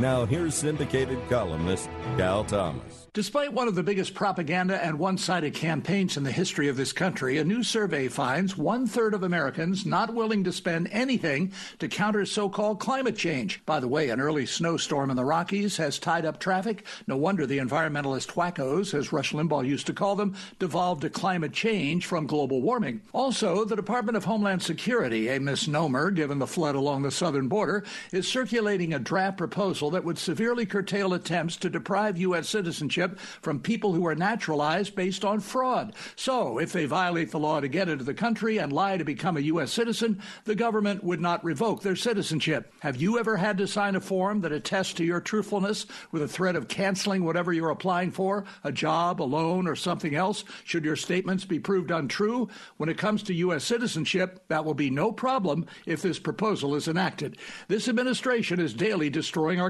Now, here's syndicated columnist Cal Thomas. Despite one of the biggest propaganda and one sided campaigns in the history of this country, a new survey finds one third of Americans not willing to spend anything to counter so called climate change. By the way, an early snowstorm in the Rockies has tied up traffic. No wonder the environmentalist wackos, as Rush Limbaugh used to call them, devolved to climate change from global warming. Also, the Department of Homeland Security, a misnomer given the flood along the southern border, is circulating a draft proposal that would severely curtail attempts to deprive U.S. citizenship from people who are naturalized based on fraud. So, if they violate the law to get into the country and lie to become a U.S. citizen, the government would not revoke their citizenship. Have you ever had to sign a form that attests to your truthfulness with a threat of canceling whatever you're applying for, a job, a loan, or something else, should your statements be proved untrue? When it comes to U.S. citizenship, that will be no problem if this proposal is enacted. This administration is daily destroying our